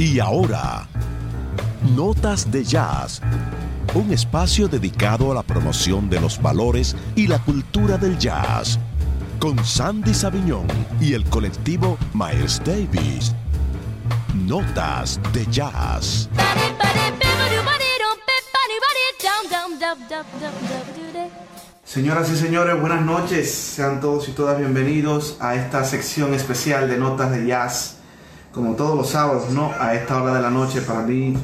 Y ahora, Notas de Jazz, un espacio dedicado a la promoción de los valores y la cultura del jazz, con Sandy Saviñón y el colectivo Miles Davis. Notas de Jazz. Señoras y señores, buenas noches. Sean todos y todas bienvenidos a esta sección especial de Notas de Jazz como todos los sábados, ¿no? A esta hora de la noche, para mí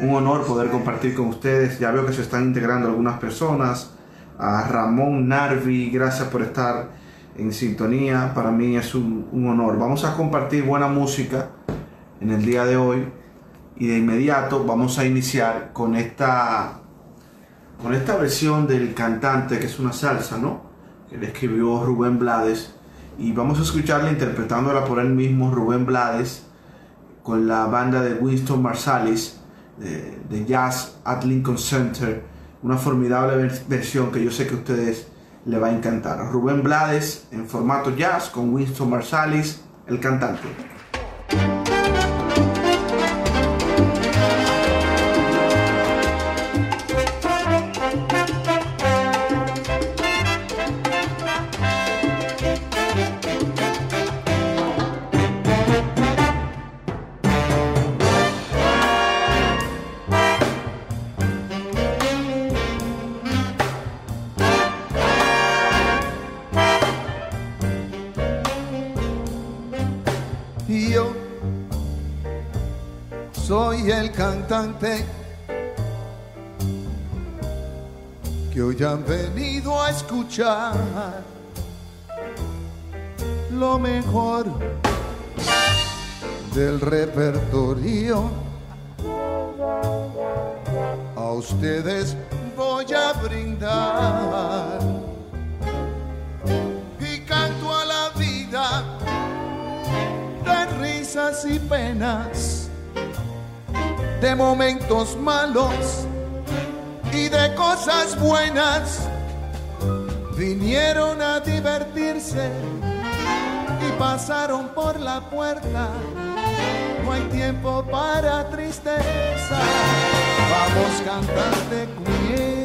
un honor poder compartir con ustedes. Ya veo que se están integrando algunas personas. A Ramón Narvi, gracias por estar en sintonía. Para mí es un, un honor. Vamos a compartir buena música en el día de hoy. Y de inmediato vamos a iniciar con esta, con esta versión del cantante, que es una salsa, ¿no? Que le escribió Rubén Blades. Y vamos a escucharla interpretándola por él mismo, Rubén Blades con la banda de Winston Marsalis de, jazz at Lincoln Center. Una formidable versión que yo sé que a ustedes le va a encantar. Rubén Blades en formato jazz con Winston Marsalis, el cantante. Que hoy han venido a escuchar lo mejor del repertorio. A ustedes voy a brindar y canto a la vida de risas y penas de momentos malos y de cosas buenas. Vinieron a divertirse y pasaron por la puerta. No hay tiempo para tristeza. Vamos cantante comienza.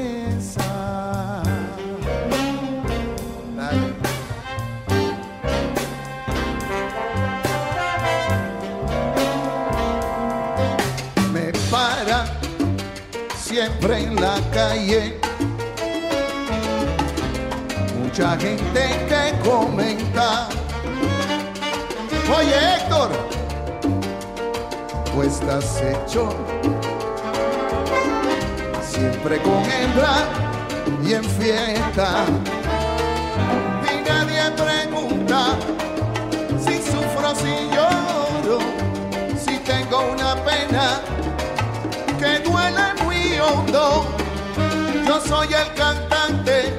Siempre en la calle. Mucha gente que comenta. Oye Héctor, tú estás hecho siempre con hembra y en fiesta. Y nadie pregunta si sufro, si soy el cantante,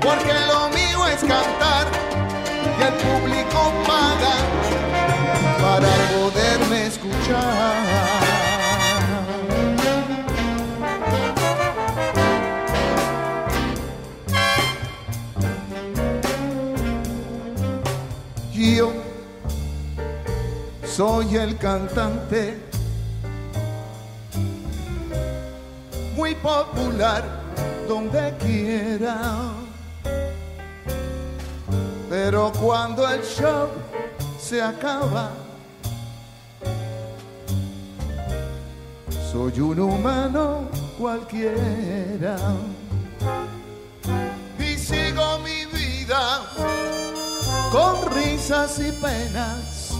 porque lo mío es cantar y el público paga para poderme escuchar. Yo soy el cantante popular donde quiera. Pero cuando el show se acaba, soy un humano cualquiera. Y sigo mi vida con risas y penas,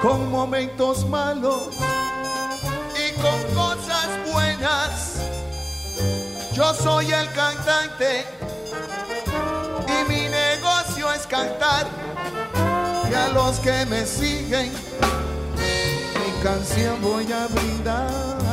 con momentos malos buenas. Yo soy el cantante y mi negocio es cantar. Y a los que me siguen, mi canción voy a brindar.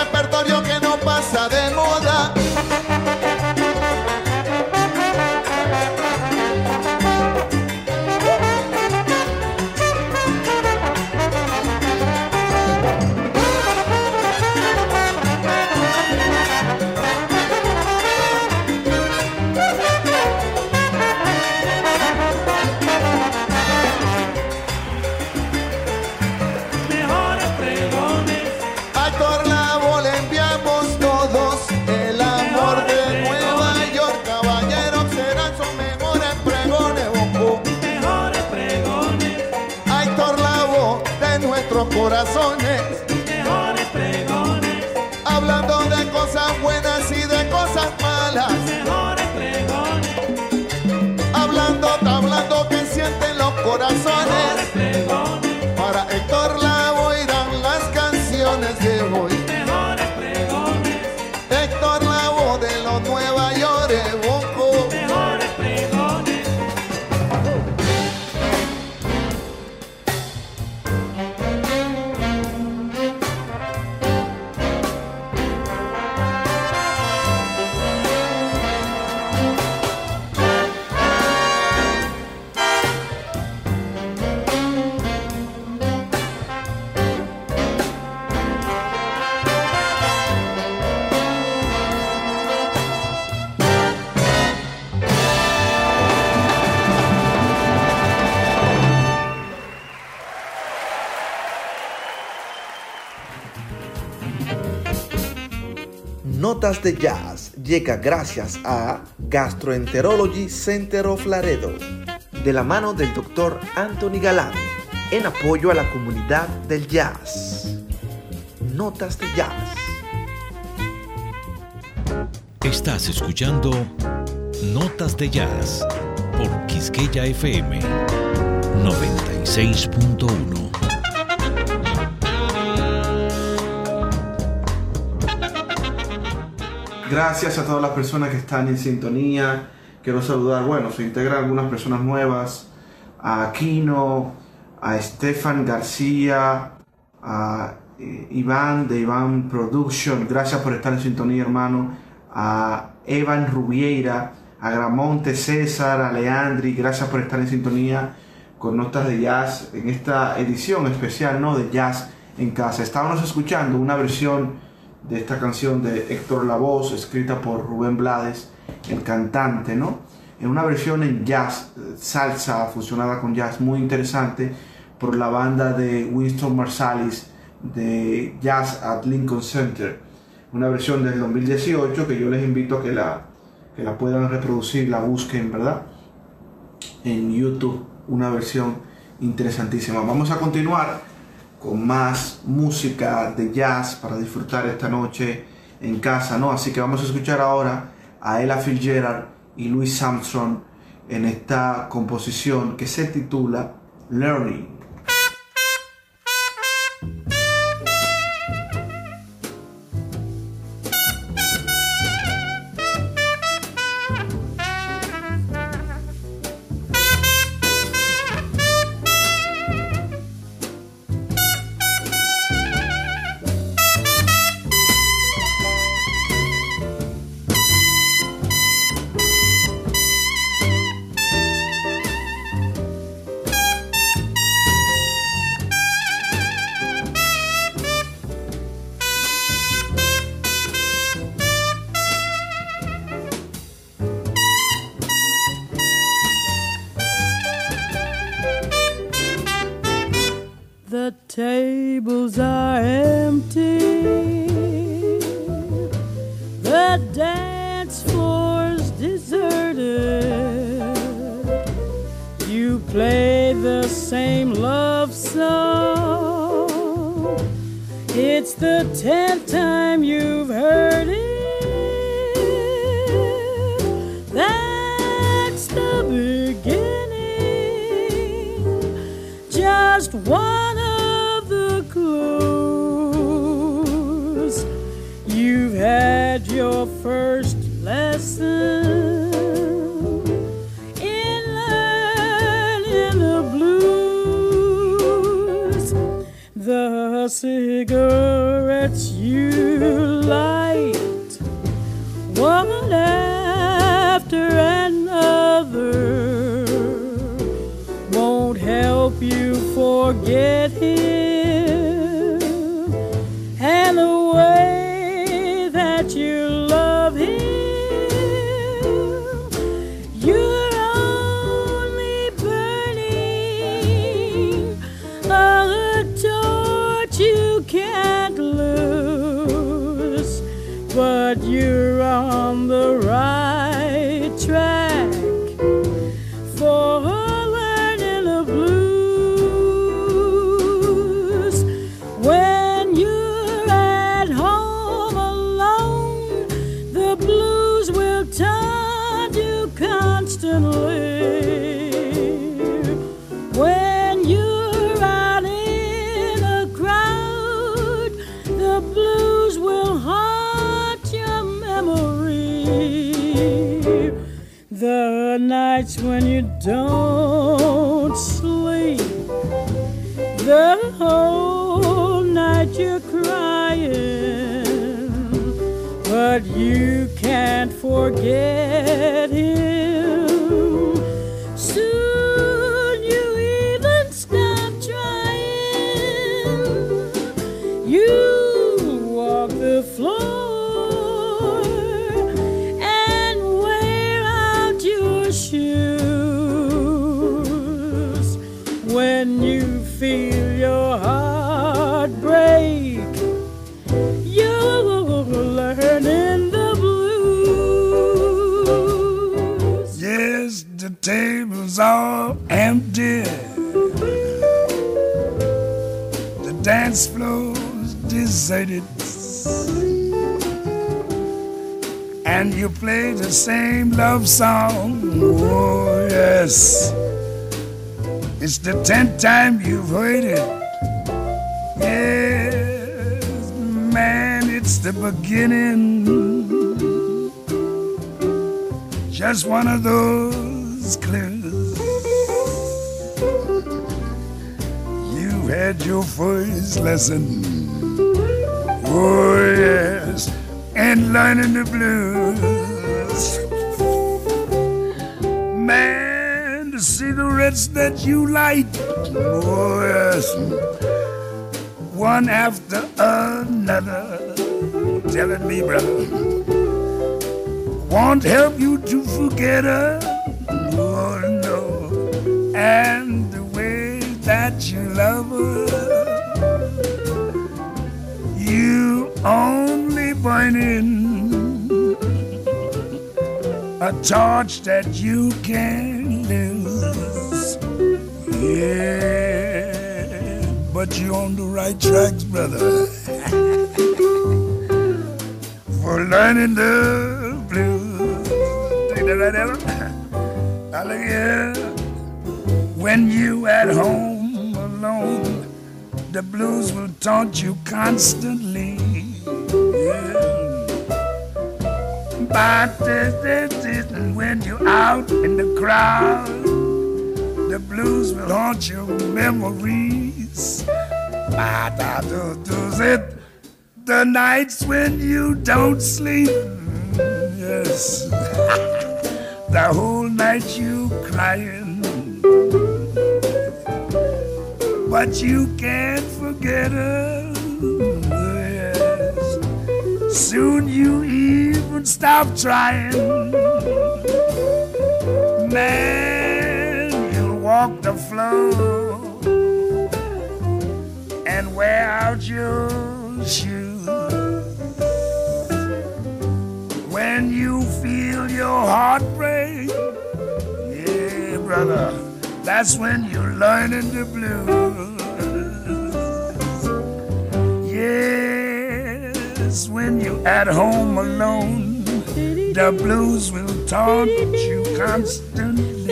repertorio que no pasa de moda. corazones. Para Héctor Lavoe irán las canciones de hoy. Notas de Jazz llega gracias a Gastroenterology Center of Laredo, de la mano del doctor Anthony Galán, en apoyo a la comunidad del jazz. Notas de Jazz. Estás escuchando Notas de Jazz por Quisqueya FM 96.1. Gracias a todas las personas que están en sintonía. Quiero saludar, bueno, se integran algunas personas nuevas. A Aquino, a Estefan García, a eh, Iván de Iván Production. Gracias por estar en sintonía, hermano. A Evan Rubiera, a Gramonte César, a Leandri. Gracias por estar en sintonía con Notas de Jazz en esta edición especial, ¿no? De Jazz en casa. Estábamos escuchando una versión de esta canción de Héctor Lavoz, escrita por Rubén Blades, el cantante, ¿no? En una versión en jazz, salsa fusionada con jazz, muy interesante por la banda de Winston Marsalis de Jazz at Lincoln Center. Una versión del 2018 que yo les invito a que la, que la puedan reproducir, la busquen, ¿verdad? En YouTube, una versión interesantísima. Vamos a continuar con más música de jazz para disfrutar esta noche en casa, ¿no? Así que vamos a escuchar ahora a Ella Fitzgerald y Louis Armstrong en esta composición que se titula Learning. bigger you can't forget him. Dance floor's deserted. And you play the same love song. Oh, yes. It's the tenth time you've heard it. Yes, man, it's the beginning. Just one of those your first lesson Oh, yes, and learning the blues. Man, the cigarettes that you light, oh, yes, one after another, telling me, brother, won't help you to forget her. Oh, no, and the way that you love her a torch that you can lose. Yeah, but you're on the right tracks, brother. For learning the blues. Take that right, Ella? Now look here. When you at home alone the blues will taunt you constantly. And when you're out in the crowd, the blues will haunt your memories. The nights when you don't sleep. Yes. the whole night you crying but you can't forget her. Soon you even stop trying. Man, you'll walk the floor and wear out your shoes. When you feel your heart break, yeah, brother. That's when you're learning the blues. Yes, when you're at home alone, the blues will taunt you constantly.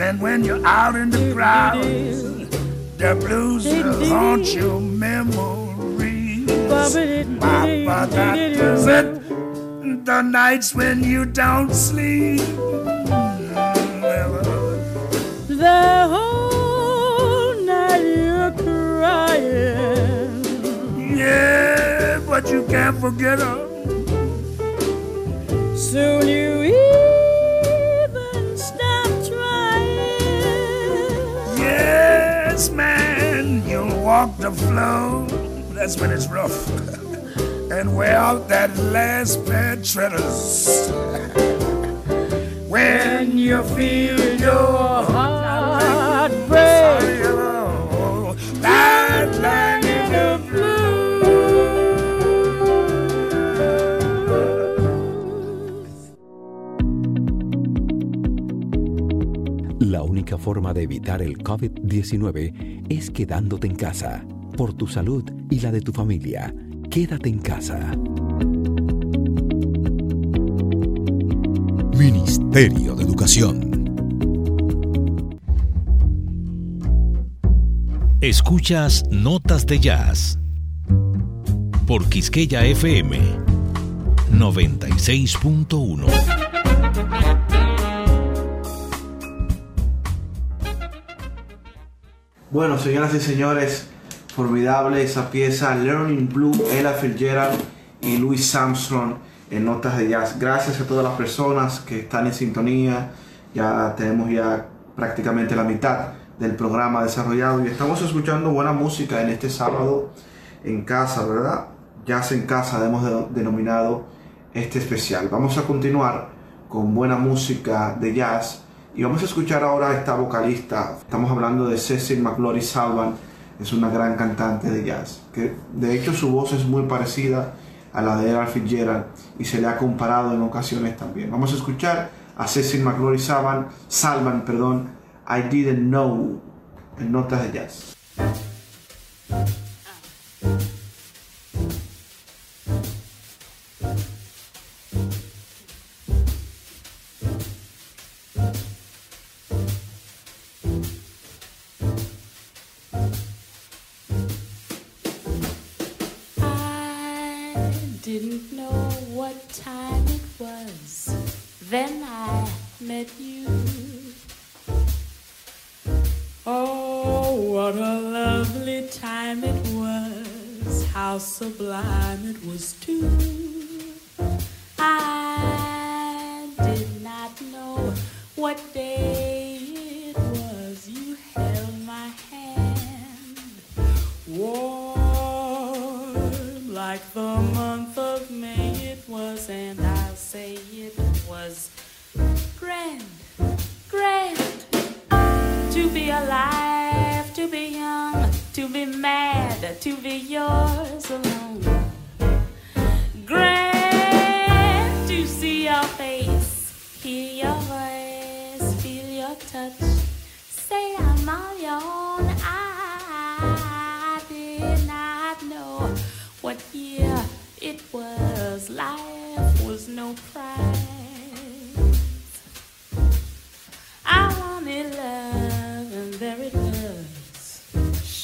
And when you're out in the crowd, the blues will haunt your memories. The nights when you don't sleep. Uh, the can't forget her. Soon you even stop trying. Yes, man, you'll walk the floor. That's when it's rough. and wear out that last pair of treaders. when you feel your heart única forma de evitar el COVID-19 es quedándote en casa, por tu salud y la de tu familia. Quédate en casa. Ministerio de Educación. Escuchas Notas de Jazz por Quisqueya FM 96.1. Bueno, señoras y señores, formidable esa pieza Learning Blue, Ella Fitzgerald y Louis Armstrong en notas de jazz. Gracias a todas las personas que están en sintonía. Ya tenemos ya prácticamente la mitad del programa desarrollado y estamos escuchando buena música en este sábado en casa, ¿verdad? Jazz en casa hemos de- denominado este especial. Vamos a continuar con buena música de jazz y vamos a escuchar ahora a esta vocalista. Estamos hablando de Cecil McLaury Salvan, es una gran cantante de jazz, que de hecho su voz es muy parecida a la de Ella Fitzgerald y se le ha comparado en ocasiones también. Vamos a escuchar a Cecil McLaury Salvan, Salvan, perdón, I Didn't Know en notas de jazz. Then I met you. Oh, what a lovely time it was. How sublime it was, too. I did not know what day it was. You held my hand warm like the mad to be yours alone.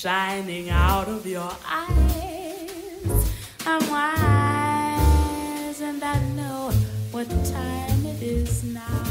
shining out of your eyes. I'm wise and I know what time it is now.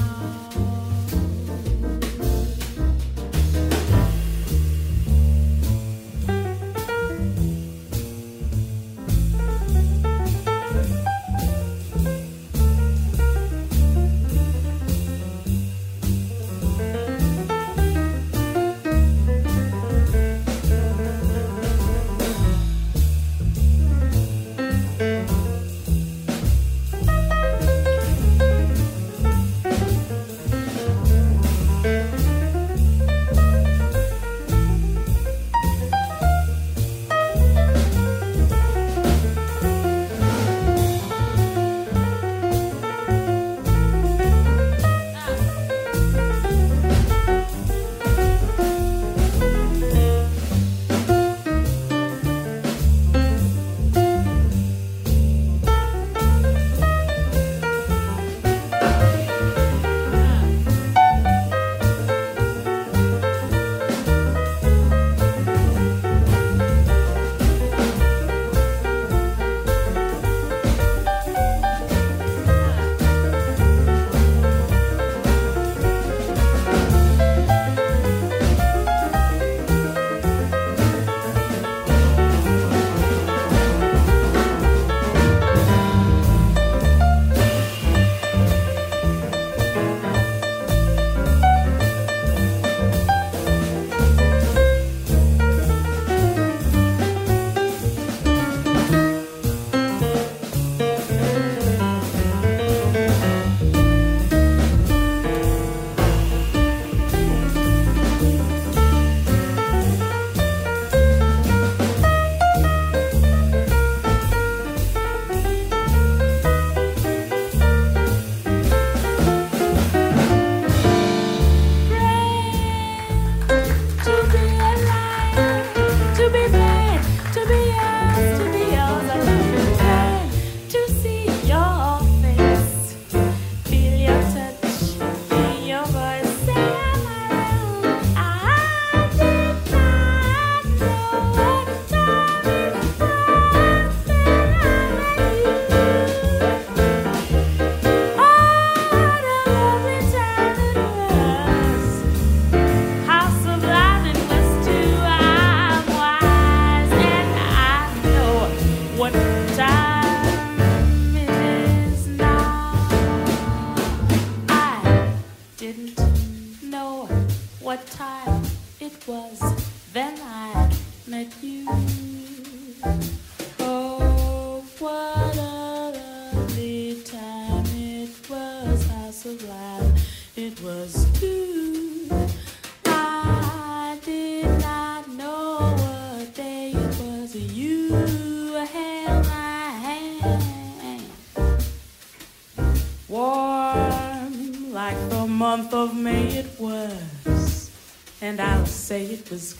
Cause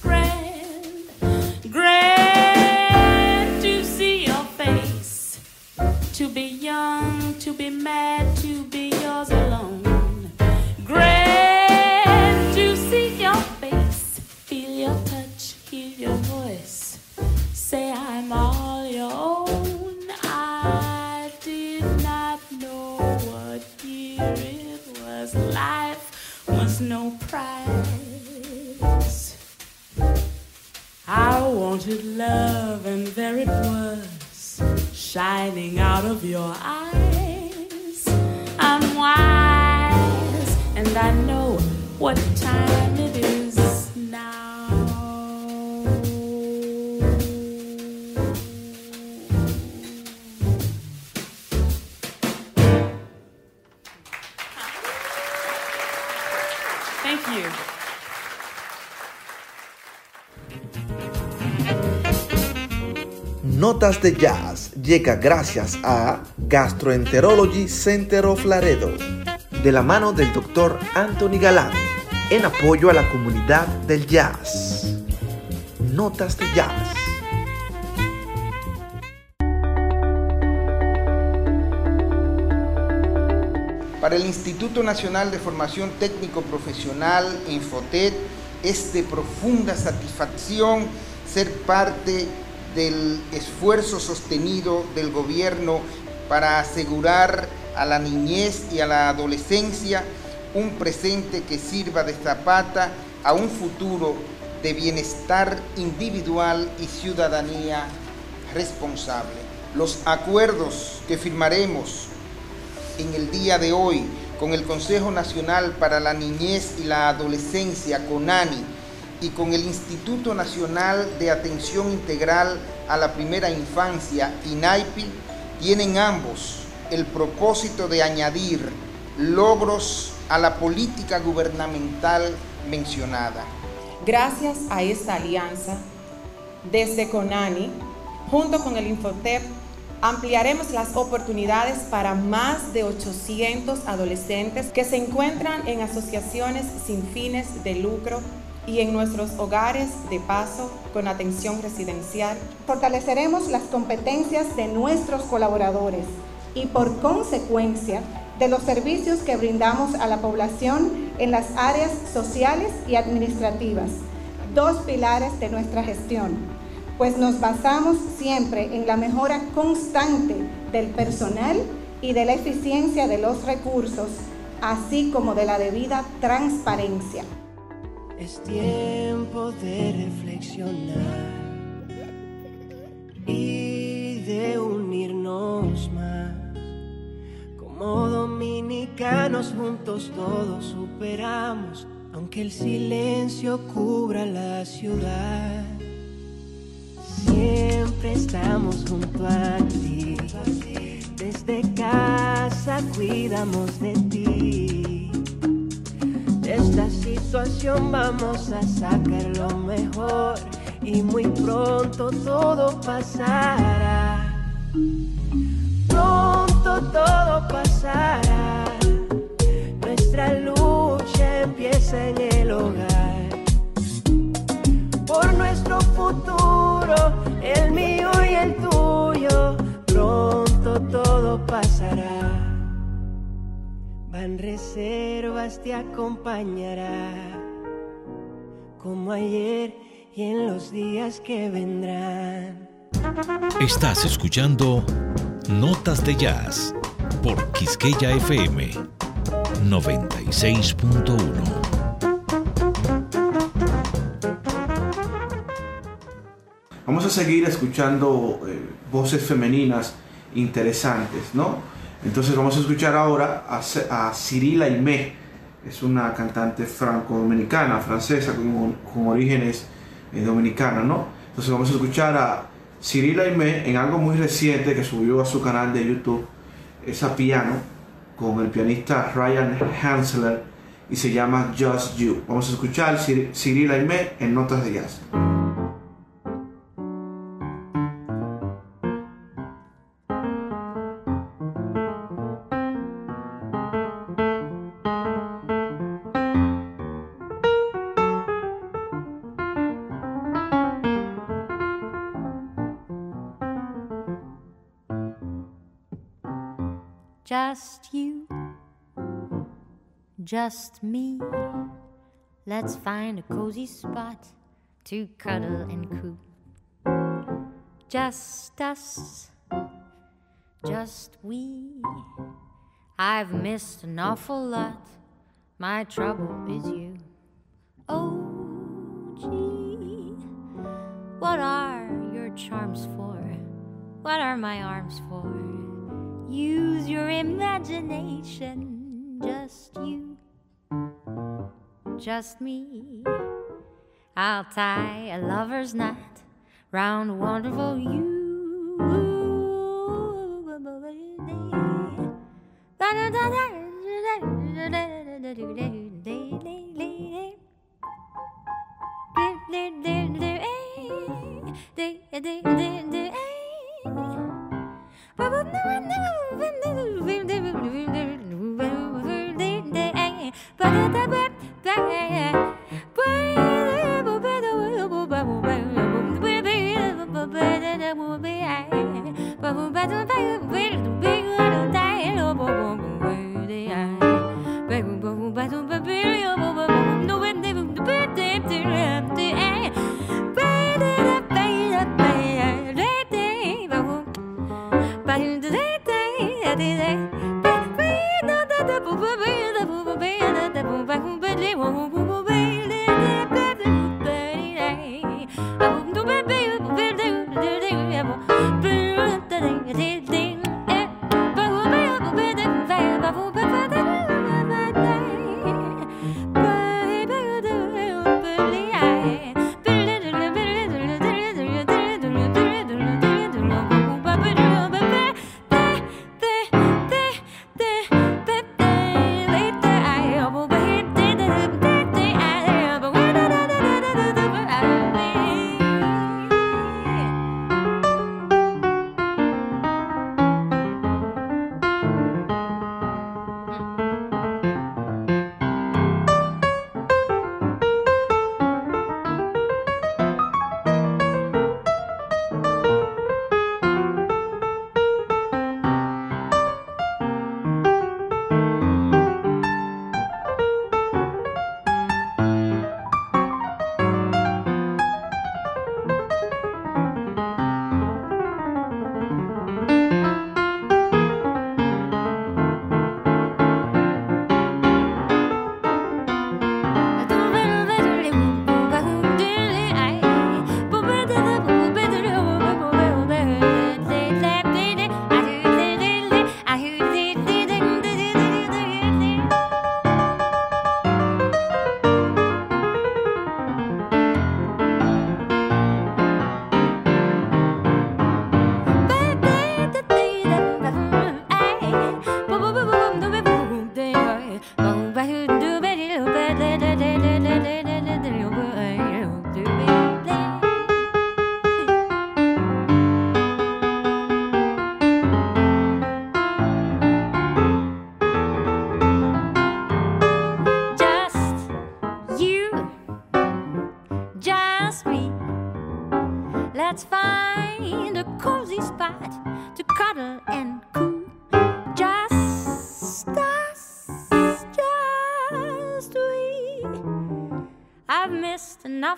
wanted love, and there it was, shining out of your eyes. I'm wise, and I know what time it is Notas de Jazz llega gracias a Gastroenterology Center of Laredo, de la mano del Dr. Anthony Galán, en apoyo a la comunidad del jazz. Notas de Jazz. Para el Instituto Nacional de Formación Técnico Profesional, Infotet, es de profunda satisfacción ser parte del esfuerzo sostenido del gobierno para asegurar a la niñez y a la adolescencia un presente que sirva de zapata a un futuro de bienestar individual y ciudadanía responsable. Los acuerdos que firmaremos en el día de hoy con el Consejo Nacional para la Niñez y la Adolescencia, CONANI, y con el Instituto Nacional de Atención Integral a la Primera Infancia, INAIPI, tienen ambos el propósito de añadir logros a la política gubernamental mencionada. Gracias a esta alianza, desde CONANI, junto con el Infotep, ampliaremos las oportunidades para más de 800 adolescentes que se encuentran en asociaciones sin fines de lucro y en nuestros hogares de paso con atención residencial. Fortaleceremos las competencias de nuestros colaboradores y por consecuencia de los servicios que brindamos a la población en las áreas sociales y administrativas, dos pilares de nuestra gestión, pues nos basamos siempre en la mejora constante del personal y de la eficiencia de los recursos, así como de la debida transparencia. Es tiempo de reflexionar y de unirnos más. Como dominicanos juntos todos superamos, aunque el silencio cubra la ciudad. Siempre estamos junto a ti. Desde casa cuidamos de ti. Situación vamos a sacar lo mejor y muy pronto todo pasará. Pronto todo pasará. Nuestra lucha Van reservas te acompañará, como ayer y en los días que vendrán. Estás escuchando Notas de Jazz por Quisqueya FM 96.1. Vamos a seguir escuchando eh, voces femeninas interesantes, ¿no? Entonces vamos a escuchar ahora a, a Cyril Aimé, es una cantante franco-dominicana, francesa, con, con orígenes eh, dominicanos, ¿no? Entonces vamos a escuchar a Cyril Aimé en algo muy reciente que subió a su canal de YouTube, es a piano, con el pianista Ryan Hansler y se llama Just You. Vamos a escuchar Cyril Cyril Aimé en Notas de Jazz. Just me. Let's find a cozy spot to cuddle and coo. Just us, just we. I've missed an awful lot. My trouble is you. Oh, gee, what are your charms for? What are my arms for? Use your imagination, just you, just me. I'll tie a lover's knot round wonderful you.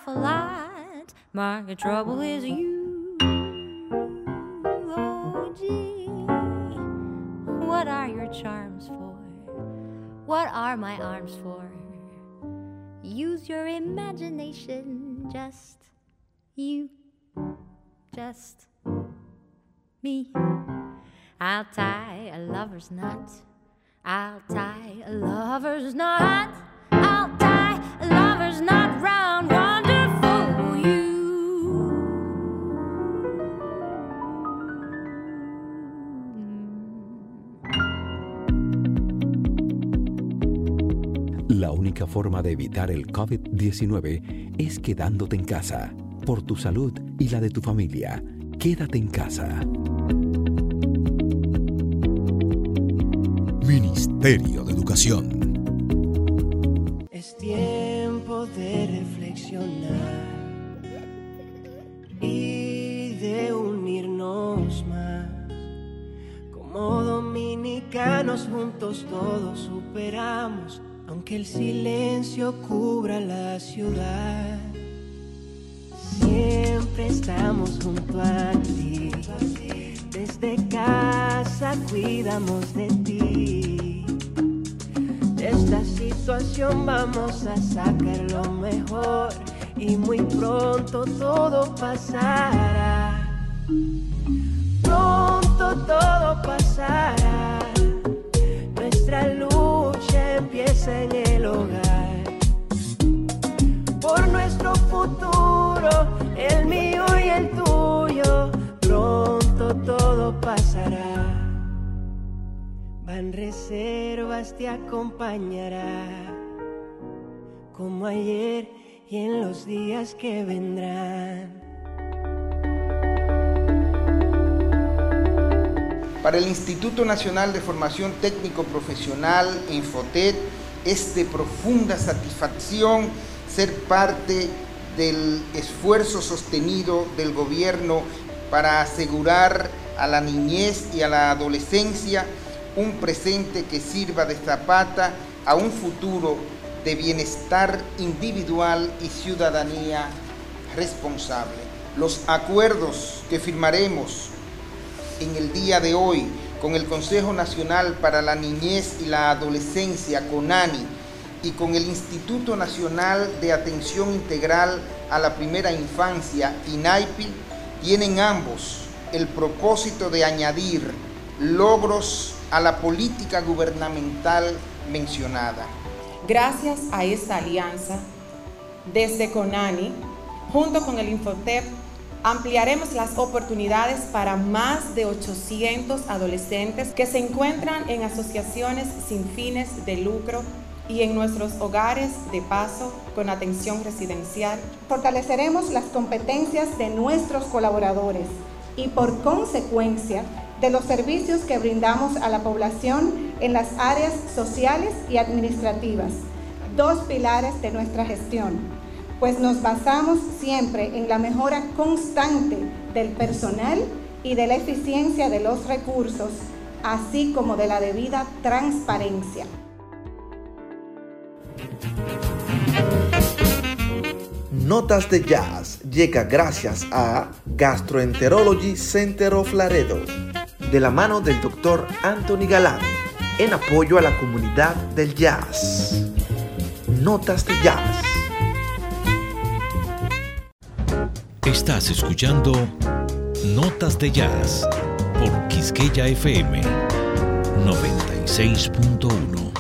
Awful lot. My trouble is you. Oh, gee. What are your charms for? What are my arms for? Use your imagination, just you, just me. I'll tie a lover's knot. I'll tie a lover's knot. I'll tie a lover's knot round La única forma de evitar el COVID-19 es quedándote en casa. Por tu salud y la de tu familia, quédate en casa. Ministerio de Educación. Es tiempo de reflexionar y de unirnos más. Como dominicanos juntos todos superamos, aunque el silencio cubra la ciudad. Siempre estamos junto a ti. Desde casa cuidamos de ti. De esta situación vamos a sacar lo mejor y muy pronto todo pasará. Pronto todo pasará. Nuestra lucha en el hogar. Por nuestro futuro, el mío y el tuyo, pronto todo pasará. Van reservas te acompañará, como ayer y en los días que vendrán. Para el Instituto Nacional de Formación Técnico Profesional, Infotet, es de profunda satisfacción ser parte del esfuerzo sostenido del gobierno para asegurar a la niñez y a la adolescencia un presente que sirva de zapata a un futuro de bienestar individual y ciudadanía responsable. Los acuerdos que firmaremos en el día de hoy con el Consejo Nacional para la Niñez y la Adolescencia, CONANI, y con el Instituto Nacional de Atención Integral a la Primera Infancia, INAIPI, tienen ambos el propósito de añadir logros a la política gubernamental mencionada. Gracias a esta alianza, desde CONANI, junto con el Infotep, ampliaremos las oportunidades para más de 800 adolescentes que se encuentran en asociaciones sin fines de lucro y en nuestros hogares de paso con atención residencial. Fortaleceremos las competencias de nuestros colaboradores y por consecuencia de los servicios que brindamos a la población en las áreas sociales y administrativas, dos pilares de nuestra gestión, pues nos basamos siempre en la mejora constante del personal y de la eficiencia de los recursos, así como de la debida transparencia. Notas de Jazz llega gracias a Gastroenterology Center of Laredo, de la mano del Dr. Anthony Galán, en apoyo a la comunidad del jazz. Notas de Jazz. Estás escuchando Notas de Jazz por Quisqueya FM 96.1.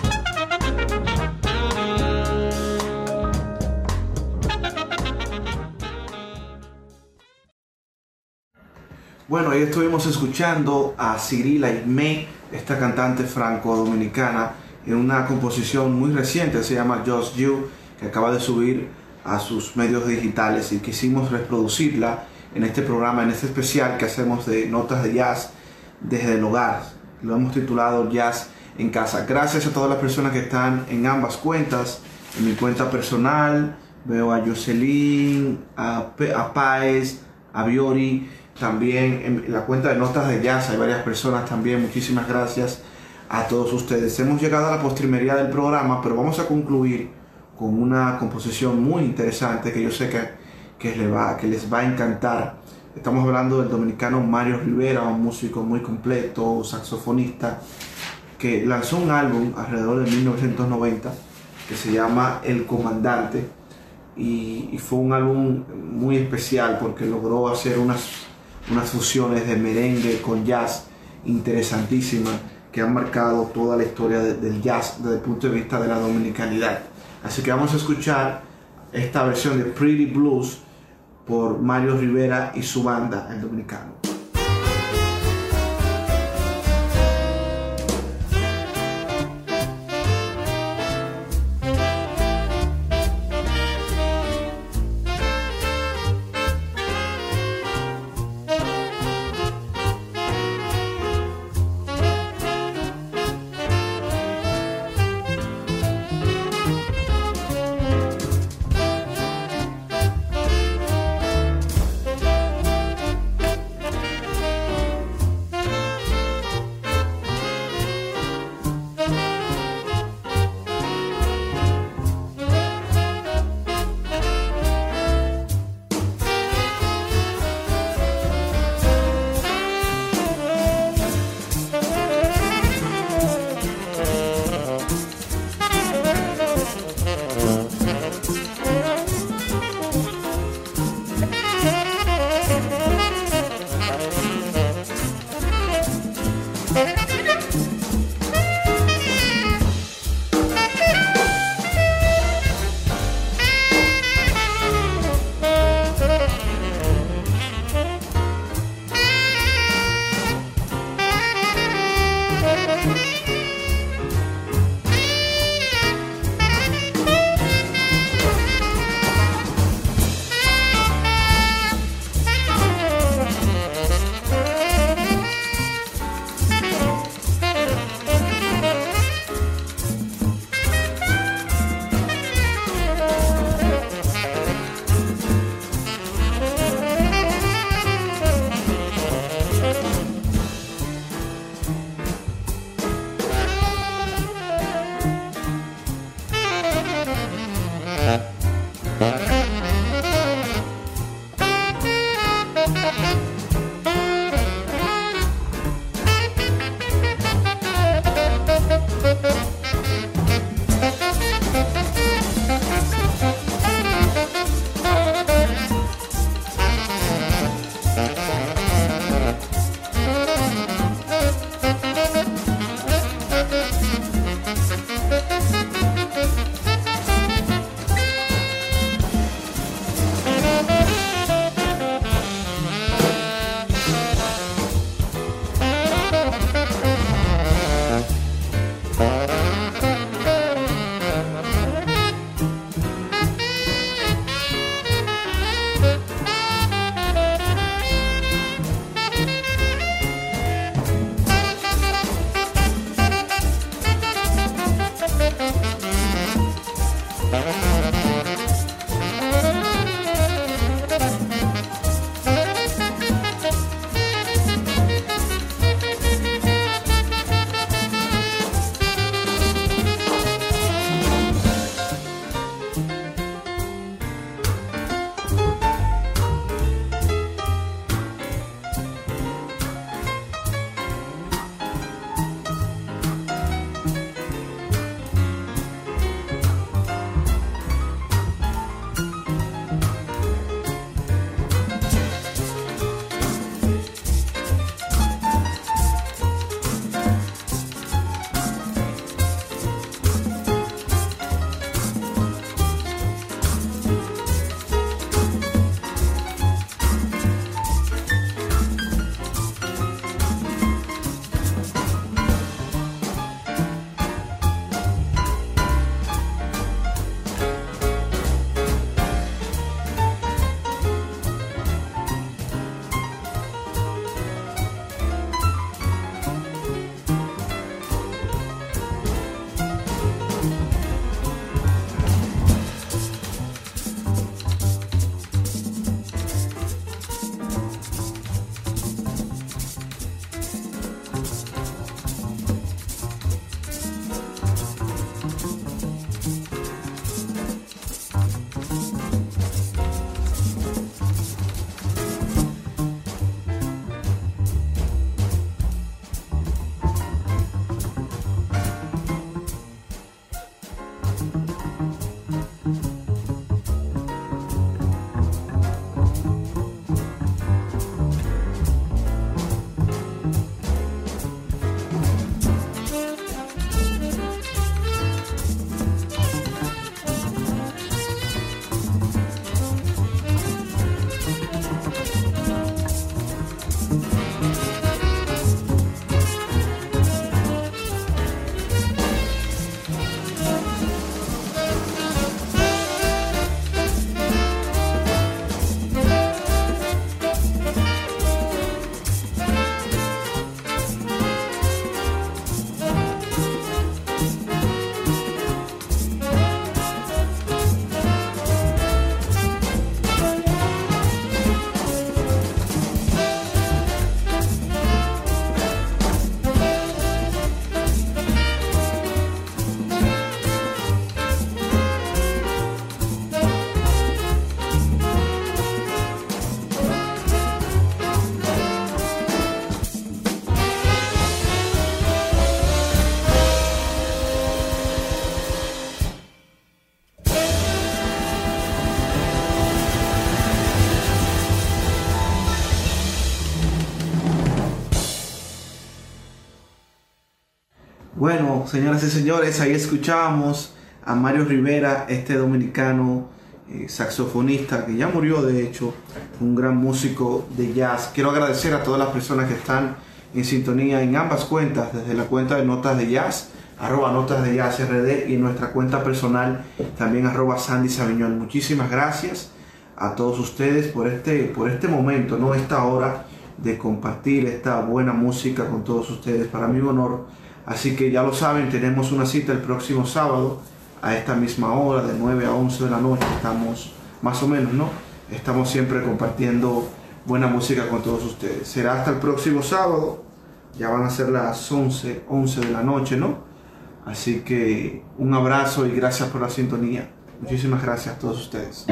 Bueno, ahí estuvimos escuchando a Cirila Aimé, esta cantante franco-dominicana, en una composición muy reciente, se llama Just You, que acaba de subir a sus medios digitales y quisimos reproducirla en este programa, en este especial que hacemos de notas de jazz desde el hogar. Lo hemos titulado Jazz en casa. Gracias a todas las personas que están en ambas cuentas, en mi cuenta personal, veo a Jocelyn, a, Pe- a Paez, a Biori, también en la cuenta de notas de jazz hay varias personas también. Muchísimas gracias a todos ustedes. Hemos llegado a la postrimería del programa, pero vamos a concluir con una composición muy interesante que yo sé que, que, les, va, que les va a encantar. Estamos hablando del dominicano Mario Rivera, un músico muy completo, saxofonista, que lanzó un álbum alrededor de 1990 que se llama El Comandante y, y fue un álbum muy especial porque logró hacer unas, unas fusiones de merengue con jazz interesantísimas que han marcado toda la historia de- del jazz desde el punto de vista de la dominicanidad. Así que vamos a escuchar esta versión de Pretty Blues por Mario Rivera y su banda, el dominicano. Señoras y señores, ahí escuchábamos a Mario Rivera, este dominicano eh, saxofonista que ya murió de hecho, un gran músico de jazz. Quiero agradecer a todas las personas que están en sintonía en ambas cuentas, desde la cuenta de Notas de Jazz, arroba Notas de Jazz RD y nuestra cuenta personal también arroba Sandy Sabiñón. Muchísimas gracias a todos ustedes por este, por este momento, ¿no? esta hora de compartir esta buena música con todos ustedes. Para mí un honor Así que ya lo saben, tenemos una cita el próximo sábado a esta misma hora, de 9 a 11 de la noche. Estamos más o menos, ¿no? Estamos siempre compartiendo buena música con todos ustedes. Será hasta el próximo sábado. Ya van a ser las 11, 11 de la noche, ¿no? Así que un abrazo y gracias por la sintonía. Muchísimas gracias a todos ustedes.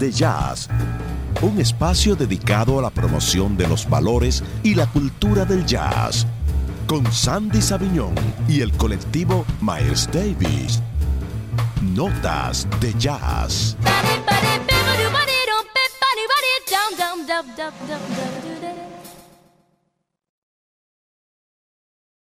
de Jazz, un espacio dedicado a la promoción de los valores y la cultura del jazz, con Sandy Sabiñón y el colectivo Miles Davis. Notas de Jazz.